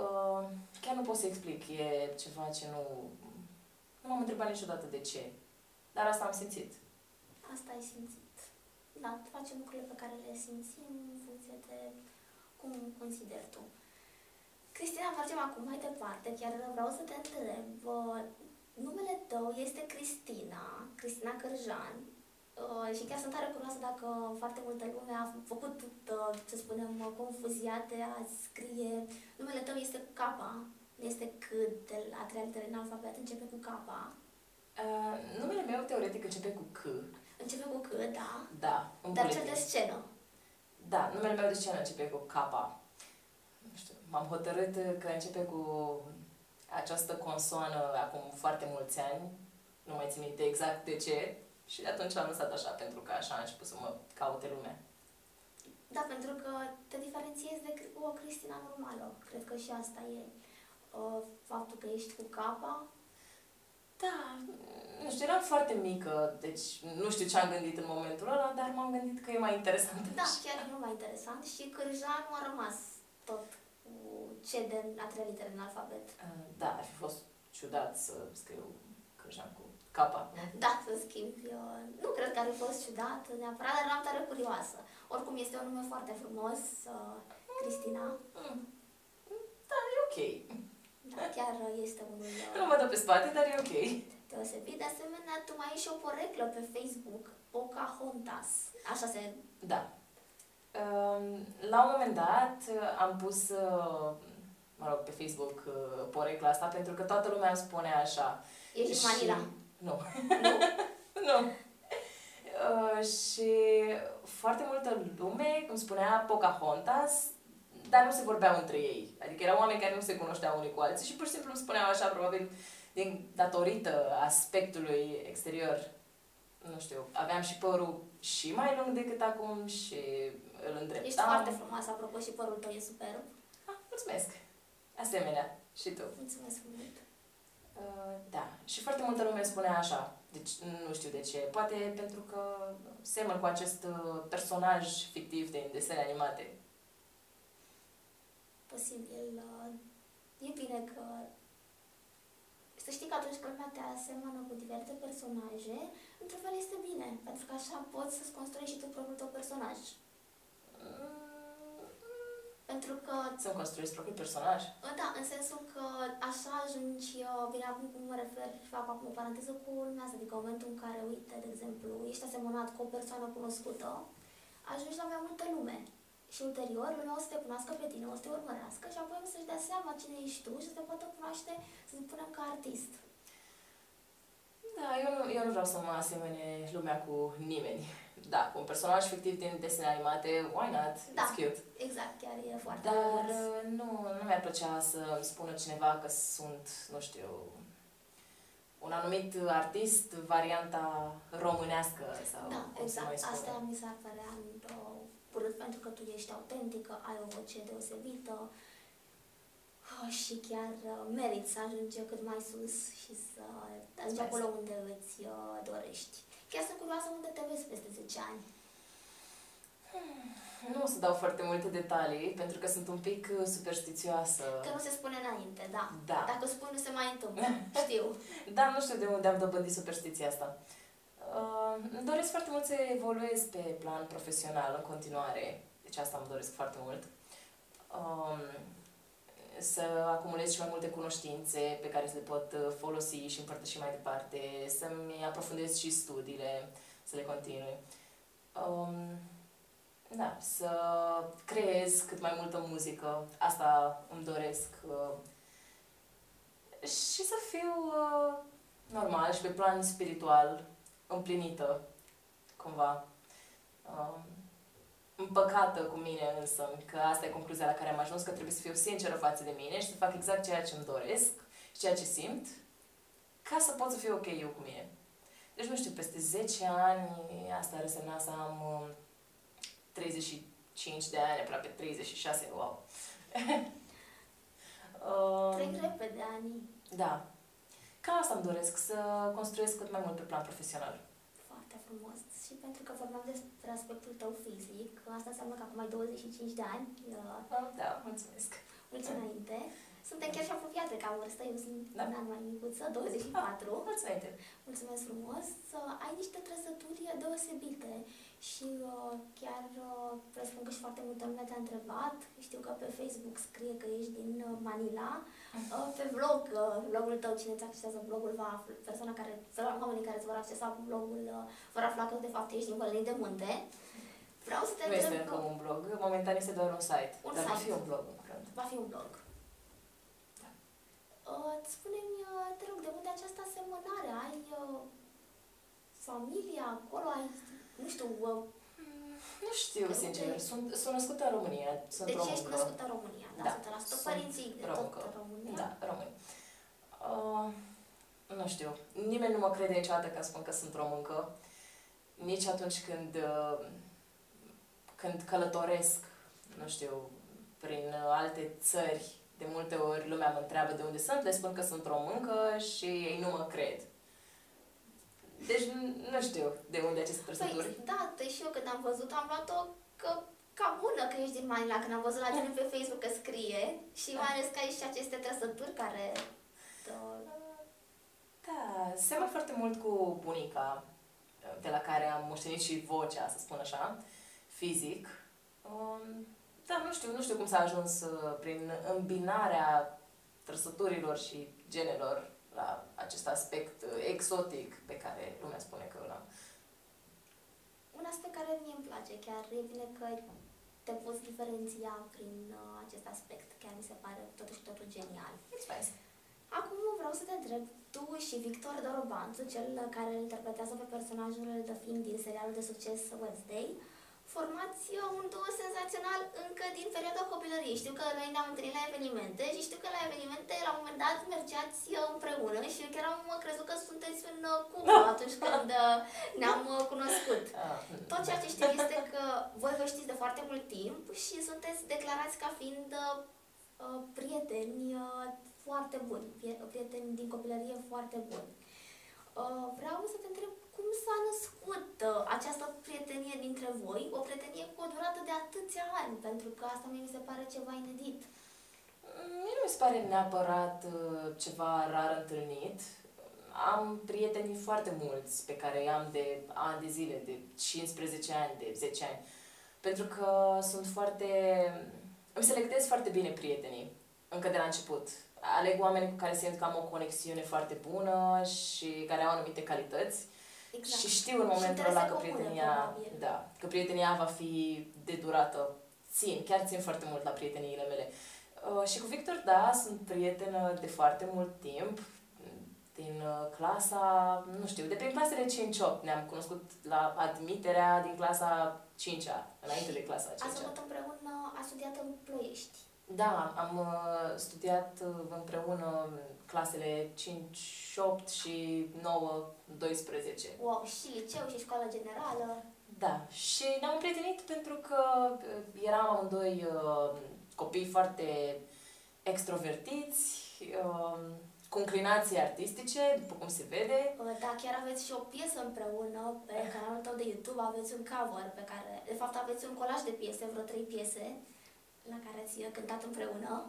Speaker 2: Uh, Chiar nu pot să explic. E ceva ce nu... Nu m-am întrebat niciodată de ce. Dar asta am simțit.
Speaker 1: Asta ai simțit. Da, facem lucrurile pe care le simțim în funcție de cum consideri tu. Cristina, mergem acum mai departe. Chiar vreau să te întreb. uh, Numele tău este Cristina, Cristina Cărjan. Uh, și chiar sunt tare curioasă dacă foarte multă lume a făcut, uh, să spunem, uh, confuzia de a scrie numele tău este cu capa, nu este C de la a treia literă în alfabet, începe cu capa.
Speaker 2: Uh, numele meu teoretic începe cu C.
Speaker 1: Începe cu C, da.
Speaker 2: Da, în
Speaker 1: Dar cel
Speaker 2: buletin.
Speaker 1: de scenă.
Speaker 2: Da, numele meu de scenă începe cu capa. Nu știu, m-am hotărât că începe cu această consoană acum foarte mulți ani. Nu mai țin minte exact de ce. Și de atunci am lăsat așa, pentru că așa a început să mă caute lumea.
Speaker 1: Da, pentru că te diferențiezi de cri- o Cristina normală. Cred că și asta e. uh, faptul că ești cu capa.
Speaker 2: Da, nu știu, eram foarte mică, deci nu știu ce am gândit în momentul ăla, dar m-am gândit că e mai interesant.
Speaker 1: Da, chiar e mult mai interesant și Cârja nu a rămas tot cu ce de a treia litere în alfabet.
Speaker 2: Uh, Da, ar fi fost ciudat să scriu Cârjan cu capa. nu?
Speaker 1: Da, să schimbi. uh, Nu cred că ar fi fost ciudat neapărat, dar eram tare curioasă. Oricum este un nume foarte frumos, uh, Cristina.
Speaker 2: Mm. Da, e ok.
Speaker 1: Da, chiar uh, este unul uh,
Speaker 2: Nu mă dă pe spate, dar e ok.
Speaker 1: deosebit. De asemenea, tu mai ai și o poreclă pe Facebook, Pocahontas. Așa se...
Speaker 2: Da. Um, La un moment dat uh, am pus, uh, mă rog, pe Facebook uh, porecla asta pentru că toată lumea îmi spune așa.
Speaker 1: Ești din Manila.
Speaker 2: Nu.
Speaker 1: Nu? [laughs]
Speaker 2: nu. Uh, și foarte multă lume îmi spunea Pocahontas, dar nu se vorbeau între ei. Adică erau oameni care nu se cunoșteau unii cu alții și pur și simplu îmi spuneau așa, probabil din datorită aspectului exterior. Nu știu, aveam și părul și mai lung decât acum și îl îndreptam.
Speaker 1: Ești foarte frumoasă, apropo, și părul tău e superb.
Speaker 2: Ah, mulțumesc! Asemenea, și tu.
Speaker 1: Mulțumesc mult.
Speaker 2: Uh, da, și foarte multă lume îmi spunea așa, deci nu știu de ce, poate pentru că semăn cu acest uh, personaj fictiv de desene animate.
Speaker 1: Posibil. uh, E bine că... Să știi că atunci când lumea te asemănă cu diferite personaje, într-un fel este bine, pentru că așa poți să-ți construiești și tu propriul tău personaj.
Speaker 2: Mm,
Speaker 1: Pentru că
Speaker 2: Să-mi construiesc propriul personaj.
Speaker 1: Da, în sensul că așa ajungi, uh, bine, acum cum mă refer, fac acum o paranteză cu lumea asta, adică în momentul în care, uite, de exemplu, ești asemănat cu o persoană cunoscută, ajungi la mai multă lume. Și ulterior, lumea o să te cunoască pe tine, o să te urmărească și apoi o să-și dea seama cine ești tu și să te poată cunoaște, să spunem, ca artist.
Speaker 2: Da, eu nu, eu nu vreau să mă asemene lumea cu nimeni. Da, cu un personaj fictiv din desene animate, why not?
Speaker 1: Da.
Speaker 2: It's cute.
Speaker 1: Exact, chiar e foarte
Speaker 2: Dar
Speaker 1: frumos.
Speaker 2: uh, nu, nu mi-ar plăcea să îmi spună cineva că sunt, nu știu, un anumit artist, varianta românească sau
Speaker 1: Da,
Speaker 2: cum să mai
Speaker 1: exact.
Speaker 2: spune.
Speaker 1: Asta mi s-ar părea uh, urât pentru că tu ești autentică, ai o voce deosebită uh, și chiar uh, meriți să ajungi cât mai sus și să ajungi
Speaker 2: Mulțumesc.
Speaker 1: acolo unde îți uh, dorești. Chiar sunt curioasă unde te vezi peste 10 ani.
Speaker 2: Nu o să dau foarte multe detalii, pentru că sunt un pic uh, superstițioasă.
Speaker 1: Că nu se spune înainte, da.
Speaker 2: Da.
Speaker 1: Dacă spui, nu se mai întâmplă. [laughs] Știu.
Speaker 2: Da, nu știu de unde am dobândit superstiția asta. Uh, îmi doresc foarte mult să evoluez pe plan profesional în continuare. Deci asta îmi doresc foarte mult. Um, să acumulez și mai multe cunoștințe pe care să le pot uh, folosi și împărtăși mai departe, să-mi aprofundez și studiile, să le continui. Um, da, să creez cât mai multă muzică, asta îmi doresc. Uh, și să fiu uh, normal și pe plan spiritual împlinită, cumva. Uh, împăcată cu mine însă, că asta e concluzia la care am ajuns, că trebuie să fiu sinceră față de mine și să fac exact ceea ce îmi doresc și ceea ce simt, ca să pot să fiu ok eu cu mine. Deci, nu știu, peste 10 ani, asta ar însemna să am uh, 35 de ani, aproape 36, wow. uh, [laughs]
Speaker 1: Trec repede ani.
Speaker 2: da. Ca asta îmi doresc, să construiesc cât mai mult pe plan profesional.
Speaker 1: Foarte frumos. Și pentru că vorbeam despre aspectul tău fizic, asta înseamnă că acum ai 25 de ani, uh,
Speaker 2: Oh, da, mulțumesc.
Speaker 1: mulți înainte. Suntem chiar și apropiate ca vârstă, eu sunt
Speaker 2: Da.
Speaker 1: un an mai micuță, 24.
Speaker 2: Mulțumesc.
Speaker 1: Mulțumesc frumos. Uh, Ai niște trăsături deosebite și uh, chiar uh, presupun că și foarte multă lume te-a întrebat. Știu că pe Facebook scrie că ești din uh, Manila. Uh, Pe blog, uh, blogul tău, cine îți accesează blogul, va afla, persoana care, oamenii care îți vor accesa blogul, uh, vor afla că de fapt ești din Vălării de Munte. Vreau să te
Speaker 2: Nu este
Speaker 1: întreb,
Speaker 2: încă un blog, momentan este doar un site.
Speaker 1: Un
Speaker 2: dar va
Speaker 1: site.
Speaker 2: fi un blog în curând.
Speaker 1: va fi un blog.
Speaker 2: Da.
Speaker 1: Uh, Spune-mi, uh, te rog, de unde această asemănare? Ai uh, familia acolo? Ai, nu știu, uh,
Speaker 2: Nu știu,
Speaker 1: De
Speaker 2: sincer.
Speaker 1: unde?
Speaker 2: Sunt, sunt născută în România. Sunt
Speaker 1: deci
Speaker 2: româncă.
Speaker 1: ești născută în România, da,
Speaker 2: Da,
Speaker 1: 100%.
Speaker 2: sunt
Speaker 1: Părinții de
Speaker 2: româncă.
Speaker 1: tot în România.
Speaker 2: Da, român. Uh, nu știu. Nimeni nu mă crede niciodată când spun că sunt româncă. Nici atunci când, uh, când călătoresc, nu știu, prin uh, alte țări De multe ori lumea mă întreabă de unde sunt, le spun că sunt româncă și ei nu mă cred. Deci nu știu de unde aceste trăsături.
Speaker 1: Păi, da, te și eu când am văzut, am luat-o că, ca bună că ești din Manila, când am văzut la tine pe Facebook că scrie și mai ales că ai și aceste trăsături care...
Speaker 2: Da, seamănă foarte mult cu bunica, de la care am moștenit și vocea, să spun așa, fizic. Um, da, nu știu, nu știu cum s-a ajuns uh, prin îmbinarea trăsăturilor și genelor la acest aspect uh, exotic pe care lumea spune că îl am.
Speaker 1: Un aspect care mie îmi place chiar e bine că te poți diferenția prin uh, acest aspect. Chiar mi se pare totuși totul genial.
Speaker 2: Mulțumesc!
Speaker 1: Acum vreau să te întreb, tu și Victor Dorobanțu, cel care îl interpretează pe personajul de film din serialul de succes Wednesday, formați un duo senzațional încă din perioada copilăriei. Știu că noi ne-am întâlnit la evenimente și știu că la evenimente la un moment dat mergeați împreună și eu chiar am crezut că sunteți în cuplu atunci când uh, ne-am uh, cunoscut.
Speaker 2: Ah,
Speaker 1: Tot ceea ce știu este că voi vă știți de foarte mult timp și sunteți declarați ca fiind uh, prieteni foarte buni, prieteni din copilărie foarte buni. Vreau să te întreb cum s-a născut uh, această prietenie dintre voi, o prietenie cu o durată de atâția ani, pentru că asta mi se pare ceva inedit.
Speaker 2: Mie nu mi se pare neapărat uh, ceva rar întâlnit. Am prieteni foarte mulți pe care i-am de ani de zile, de 15 ani, de 10 ani. Pentru că sunt foarte... Îmi selectez foarte bine prietenii, încă de la început. Aleg oameni cu care simt că am o conexiune foarte bună și care au anumite calități
Speaker 1: Exact.
Speaker 2: Și știu în momentul ăla că prietenia, da, că prietenia va fi de durată. Țin, chiar țin foarte mult la prieteniile mele. Uh, și cu Victor, da, sunt prietenă de foarte mult timp, din uh, clasa, nu știu, de prin clasele 5-8 ne-am cunoscut la admiterea din clasa 5-a, înainte de clasa 5-a.
Speaker 1: Ați făcut împreună, a studiat în Ploiești.
Speaker 2: Da, am uh, studiat uh, împreună clasele 5, 8 și 9, 12.
Speaker 1: Wow, și liceu și școală generală.
Speaker 2: Da, și ne-am prietenit pentru că uh, eram amândoi uh, copii foarte extrovertiți, uh, cu inclinații artistice, după cum se vede.
Speaker 1: Da, chiar aveți și o piesă împreună pe canalul tău de YouTube, aveți un cover pe care, de fapt aveți un colaj de piese, vreo trei piese la care ați cântat împreună.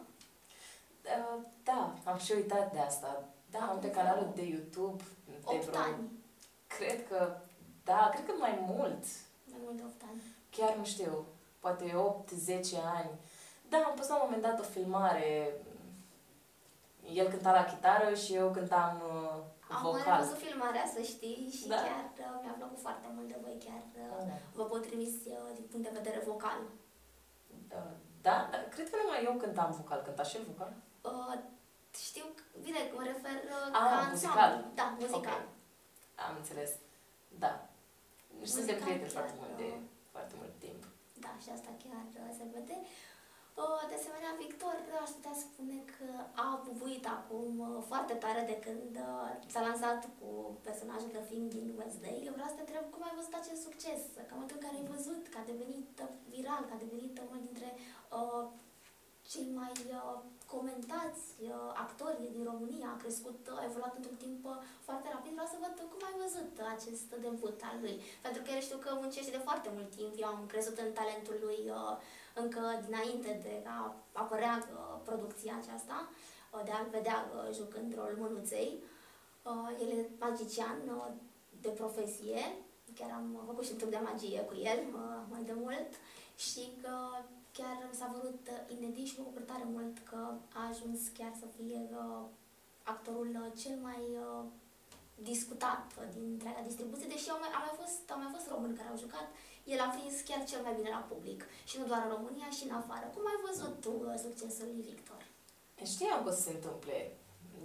Speaker 2: Uh, da, am și uitat de asta. Da, am pe canalul de YouTube. De
Speaker 1: 8 vreo, ani.
Speaker 2: Cred că, da, cred că mai mult.
Speaker 1: Mai mult de 8 ani.
Speaker 2: Chiar nu știu, poate 8-10 ani. Da, am pus la un moment dat o filmare. El cânta la chitară și eu cântam uh,
Speaker 1: am
Speaker 2: vocal.
Speaker 1: Am văzut filmarea, să știi, și da. chiar uh, mi-a plăcut foarte mult de voi, chiar uh, da. vă potriviți uh, din punct de vedere vocal.
Speaker 2: Da, da, cred că numai eu cântam vocal, cânta și el vocal?
Speaker 1: Uh, știu, bine, mă refer uh,
Speaker 2: ah,
Speaker 1: ca
Speaker 2: muzical.
Speaker 1: Da, muzical.
Speaker 2: Okay. Am înțeles. Da. Deci suntem prieteni foarte mult de uh, foarte mult timp.
Speaker 1: Da, și asta chiar uh, se vede. Uh, de asemenea, Victor aș putea spune că a bubuit acum uh, foarte tare de când uh, s-a lansat cu personajul de film din Wednesday. Eu vreau să te întreb cum ai văzut acest succes, că în momentul în care ai văzut că a devenit viral, că a devenit unul dintre uh, cei mai uh, comentați uh, actori din România, a crescut, uh, a evoluat într-un timp uh, foarte rapid. Vreau să văd cum ai văzut acest debut al lui. Pentru că el știu că muncește de foarte mult timp. Eu am crezut în talentul lui uh, încă dinainte de a apărea uh, producția aceasta, uh, de a-l vedea uh, jucând rolul mânuței. Uh, el e magician uh, de profesie, chiar am făcut și un truc de magie cu el uh, mai de mult și că chiar mi s-a vărut uh, inedit și mă bucur tare mult că a ajuns chiar să fie uh, actorul uh, cel mai uh, discutat uh, din întreaga distribuție, deși au mai, au, mai fost, au mai fost români care au jucat, el a prins chiar cel mai bine la public. Și nu doar în România, și în afară. Cum ai văzut tu uh, succesul lui Victor?
Speaker 2: Știam că o să se întâmple.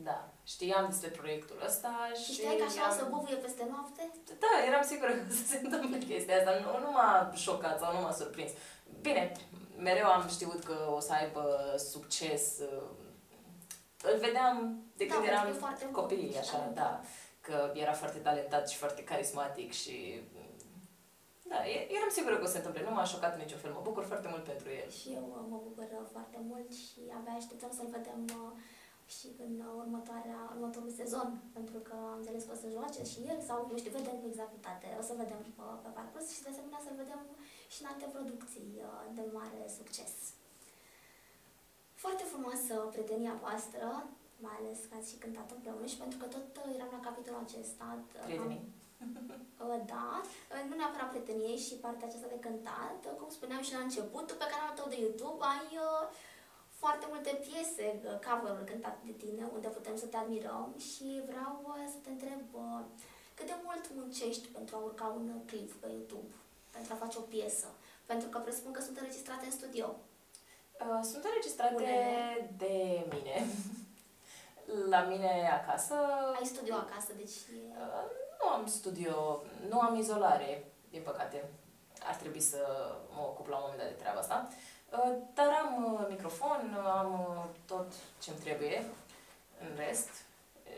Speaker 2: Da, știam despre proiectul ăsta și...
Speaker 1: Și știai că așa eram... o să bubuie peste noapte?
Speaker 2: Da, eram sigură că o să se întâmple chestia asta. Nu, nu m-a șocat sau nu m-a surprins. Bine, mereu am știut că o să aibă succes. Îl vedeam de când
Speaker 1: da,
Speaker 2: eram copii, așa, da. Că era foarte talentat și foarte carismatic și Da, e- eram sigură că o se întâmple. Nu m-a șocat în niciun fel. Mă bucur foarte mult pentru el.
Speaker 1: Și eu uh, mă bucur uh, foarte mult și abia așteptăm să-l vedem uh, și în uh, următoarea, următorul sezon, pentru că am înțeles că o să joace și el sau, nu știu, vedem cu exactitate. O să vedem uh, pe parcurs și de asemenea să-l vedem și în alte producții uh, de mare succes. Foarte frumoasă prietenia voastră, mai ales că ați și cântat împreună și pentru că tot uh, eram la capitolul acesta. uh,
Speaker 2: Prietenii. [laughs]
Speaker 1: Uh, Da, uh, nu neapărat prietenie și partea aceasta de cântat. Uh, Cum spuneam și la început, tu pe canalul tău de YouTube ai uh, foarte multe piese, uh, cover-uri cântate de tine, unde putem să te admirăm și vreau uh, să te întreb uh, cât de mult muncești pentru a urca un uh, clip pe YouTube, pentru a face o piesă, pentru că presupun că sunt înregistrate în studio.
Speaker 2: Uh, Sunt înregistrate
Speaker 1: Unele.
Speaker 2: de mine. [laughs] La mine acasă.
Speaker 1: Ai studio acasă, deci e...
Speaker 2: Uh, Nu am studio, nu am izolare, din păcate. Ar trebui să mă ocup la un moment dat de treaba asta. Uh, Dar am uh, microfon, am uh, tot ce-mi trebuie în rest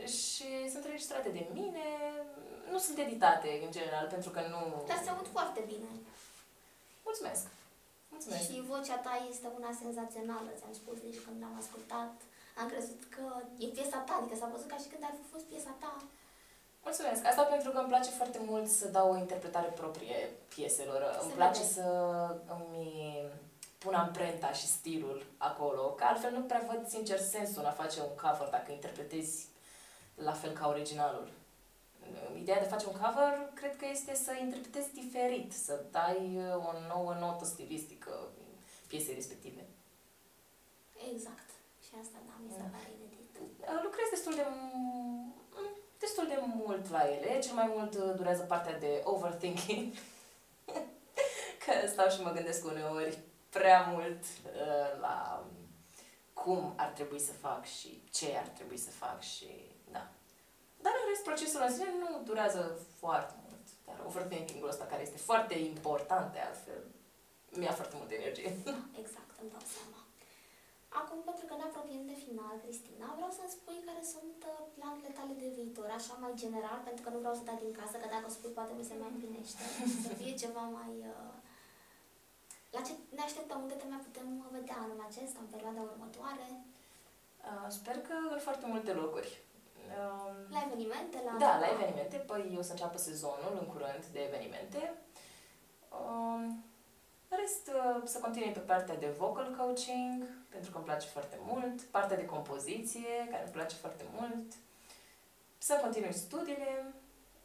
Speaker 2: și sunt înregistrate de mine. Nu sunt editate, în general, pentru că nu...
Speaker 1: Dar se aud foarte bine.
Speaker 2: Mulțumesc! Mulțumesc!
Speaker 1: Și vocea ta este una senzațională, ți-am spus, deci când am ascultat, am crezut că e piesa ta, adică s-a văzut ca și când ar fi fost piesa ta.
Speaker 2: Mulțumesc! Asta pentru că îmi place foarte mult să dau o interpretare proprie pieselor.
Speaker 1: Se
Speaker 2: îmi place
Speaker 1: vede.
Speaker 2: să îmi pun amprenta și stilul acolo, că altfel nu prea văd sincer sensul în a face un cover dacă interpretezi la fel ca originalul. Ideea de a face un cover, cred că este să interpretezi diferit, să dai o nouă notă stilistică piesei respective.
Speaker 1: Exact. Și asta, da, mi se
Speaker 2: Da.
Speaker 1: pare inedit.
Speaker 2: Lucrez destul de, m- destul de mult la ele. Cel mai mult uh, durează partea de overthinking. [laughs] că stau și mă gândesc uneori prea mult uh, la cum ar trebui să fac și ce ar trebui să fac și da. Dar în rest, procesul în sine nu durează foarte mult. Dar overthinking-ul ăsta, care este foarte important de altfel, mi-a foarte multă energie.
Speaker 1: Da, exact, îmi dau seama. Acum, pentru că ne apropiem de final, Cristina, vreau să-mi spui care sunt uh, planurile tale de viitor, așa mai general, pentru că nu vreau să dau din casă, că dacă o spui, poate mi se mai împlinește, [laughs] să fie ceva mai... Uh... La ce ne așteptăm? Unde te mai putem vedea anul acesta, în perioada următoare?
Speaker 2: Uh, sper că în foarte multe locuri. Um,
Speaker 1: La evenimente? La
Speaker 2: Da, la evenimente. Păi o să înceapă sezonul în curând de evenimente. Um, în rest, uh, să continui pe partea de vocal coaching, pentru că îmi place foarte mult, partea de compoziție, care îmi place foarte mult, să continui studiile.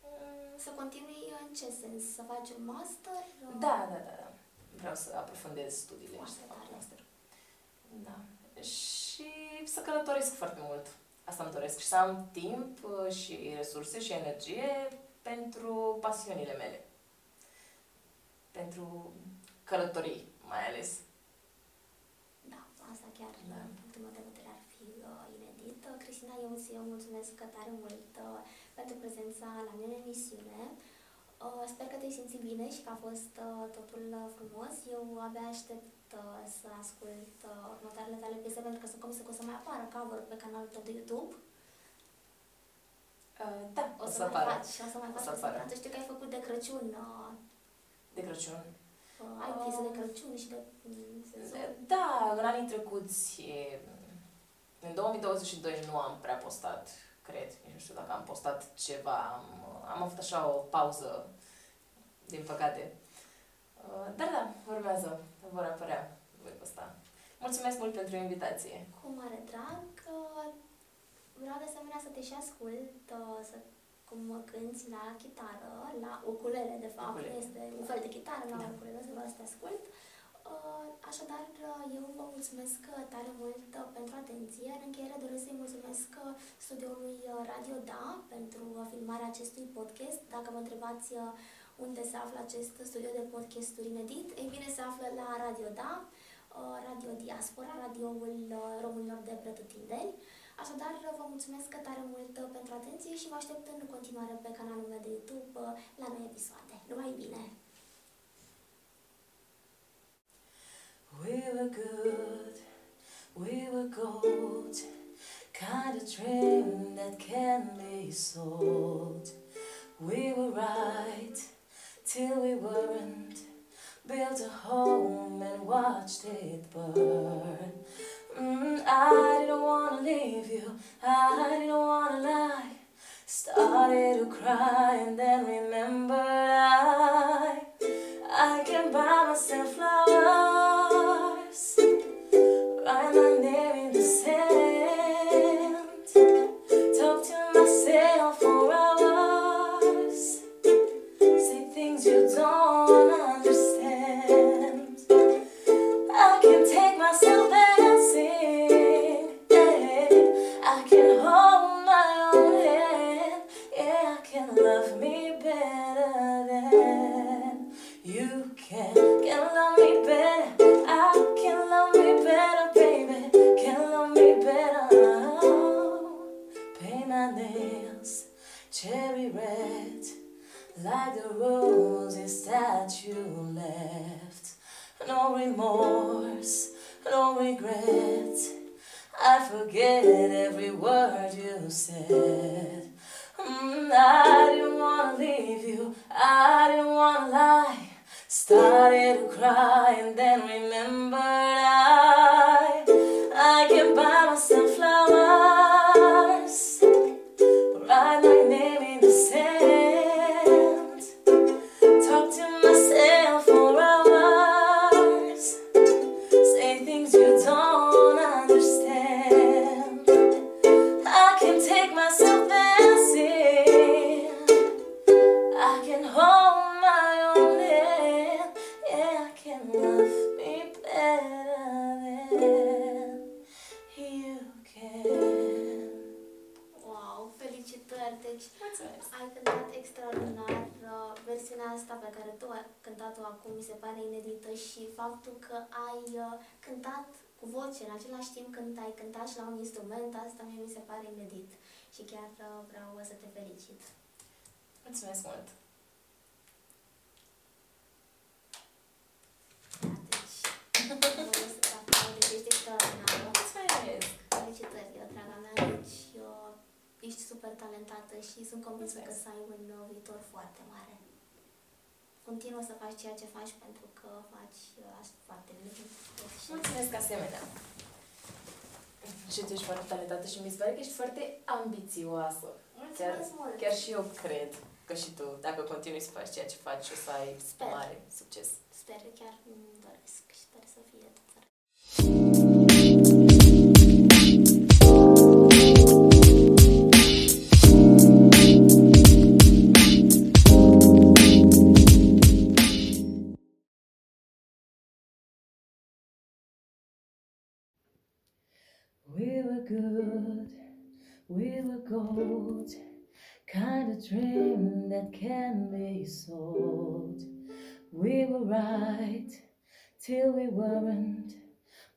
Speaker 2: Mm,
Speaker 1: Să continui în ce sens? Să faci un master?
Speaker 2: Da, da, da, da. Vreau să aprofundez studiile și să
Speaker 1: Foarte
Speaker 2: fac
Speaker 1: tare.
Speaker 2: master. Da. Și să călătoresc foarte mult. Asta îmi doresc. Și să am timp uh, și resurse și energie pentru pasiunile mele. Pentru călătorii, mai ales.
Speaker 1: Da, asta chiar,
Speaker 2: Da.
Speaker 1: din punctul meu de vedere, ar fi uh, inedit. Uh, Cristina, eu îți eu mulțumesc tare mult uh, pentru prezența la mine în emisiune. Uh, sper că te-ai simțit bine și că a fost uh, totul uh, frumos. Eu abia aștept uh, să ascult uh, următoarele tale piese pentru că sunt convinsă că o să mai apară cover pe canalul tău de YouTube.
Speaker 2: Uh, da,
Speaker 1: O,
Speaker 2: o
Speaker 1: să,
Speaker 2: să
Speaker 1: mai
Speaker 2: apară.
Speaker 1: faci, o să mai
Speaker 2: O
Speaker 1: faci
Speaker 2: să
Speaker 1: cu
Speaker 2: apară.
Speaker 1: siguranță. Știu că ai făcut de Crăciun, uh,
Speaker 2: De Crăciun.
Speaker 1: Uh, ai piese de Crăciun și de mm, sezon.
Speaker 2: Da, în anii trecuți, e, în 2022 nu am prea postat, cred. Nici nu știu dacă am postat ceva. Am, am avut așa o pauză, din păcate. Uh, Dar da, urmează, vor apărea, voi posta. Mulțumesc mult pentru invitație.
Speaker 1: Cu mare drag. uh, Vreau de asemenea să te și ascult, uh, să, cum cânti la chitară, la ukulele, de fapt,
Speaker 2: Ukulele.
Speaker 1: este un fel de chitară, la
Speaker 2: Da.
Speaker 1: ukulele, să vreau să te ascult. Uh, Așadar, uh, eu vă mulțumesc uh, tare mult uh, pentru atenție. În încheiere doresc să-i mulțumesc uh, studioului uh, Radio Da pentru uh, filmarea acestui podcast. Dacă vă întrebați uh, unde se află acest studio de podcasturi inedit, ei bine, se află la Radio Da, uh, Radio Diaspora, radioul uh, românilor de pretutindeni. Așadar, vă mulțumesc tare mult uh, pentru atenție și vă aștept în continuare pe canalul meu de YouTube uh, la noi episoade. Numai bine!
Speaker 2: We were good, we were gold, kind of dream that can be sold. We were right till we weren't. Built a home and watched it burn. Mm, I didn't wanna leave you, I didn't wanna lie. Started to cry and then remembered I. I can buy myself flowers, no regret. I forget every word you said. Mm, I didn't wanna leave you, I didn't wanna lie. Started to cry and then remembered
Speaker 1: asta mie mi se pare inedit. Și chiar uh, vreau să te felicit.
Speaker 2: Mulțumesc mult!
Speaker 1: Da, deci, vreau să te aplaud, deci ești extraordinară.
Speaker 2: Mulțumesc!
Speaker 1: Felicitări, draga mea, deci uh, ești super talentată și sunt convinsă că
Speaker 2: Mulțumesc.
Speaker 1: să ai un uh, viitor foarte mare. Continuă să faci ceea ce faci pentru că faci uh, asta foarte bine. Și
Speaker 2: Mulțumesc asemenea! Și tu ești foarte talentată și mi se pare că ești foarte ambițioasă. Chiar,
Speaker 1: Mulțumesc mult!
Speaker 2: chiar și eu cred că și tu, dacă continui să faci ceea ce faci, o să ai
Speaker 1: Sper.
Speaker 2: mare succes.
Speaker 1: Sper, chiar îmi doresc și sper să fie adevărat.
Speaker 2: We were gold, kind of dream that can be sold. We were right till we weren't,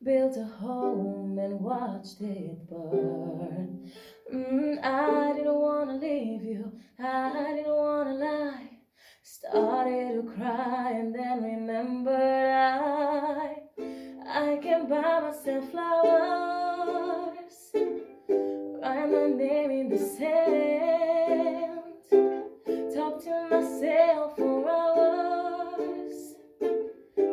Speaker 2: built a home and watched it burn. Mm, I didn't wanna leave you, I didn't wanna lie. Started to cry and then remembered I I can buy myself flowers, write my name in the sand, talk to myself for hours,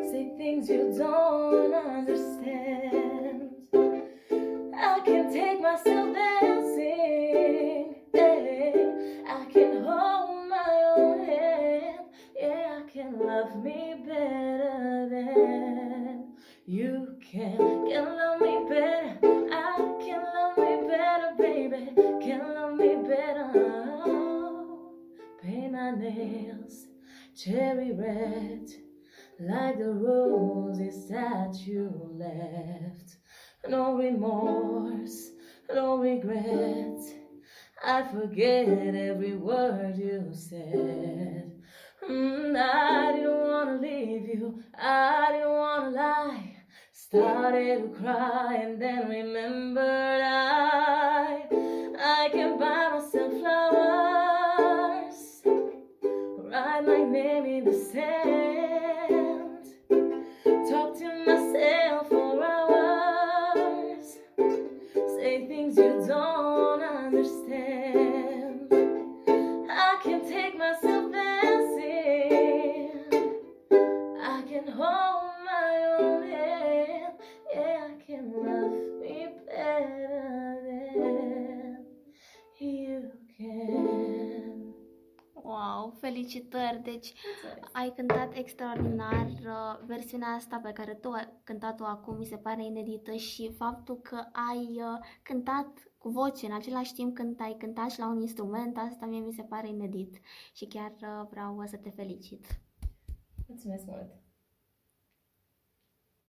Speaker 2: say things you don't understand. I can take myself dancing, yeah. I can hold my own hand, yeah. I can love me better than you can. Baby. Can love me better. Paint my nails cherry red, like the roses that you left. No remorse, no regret. I forget every word you said. Mm, I didn't wanna leave you, I didn't wanna lie. Started to cry and then remembered I I
Speaker 1: felicitări! Deci
Speaker 2: Mulțumesc.
Speaker 1: ai cântat extraordinar. uh, Versiunea asta pe care tu ai cântat-o acum mi se pare inedită și faptul că ai uh, cântat cu voce în același timp când ai cântat și la un instrument, asta mie mi se pare inedit și chiar uh, vreau uh, să te felicit.
Speaker 2: Mulțumesc mult!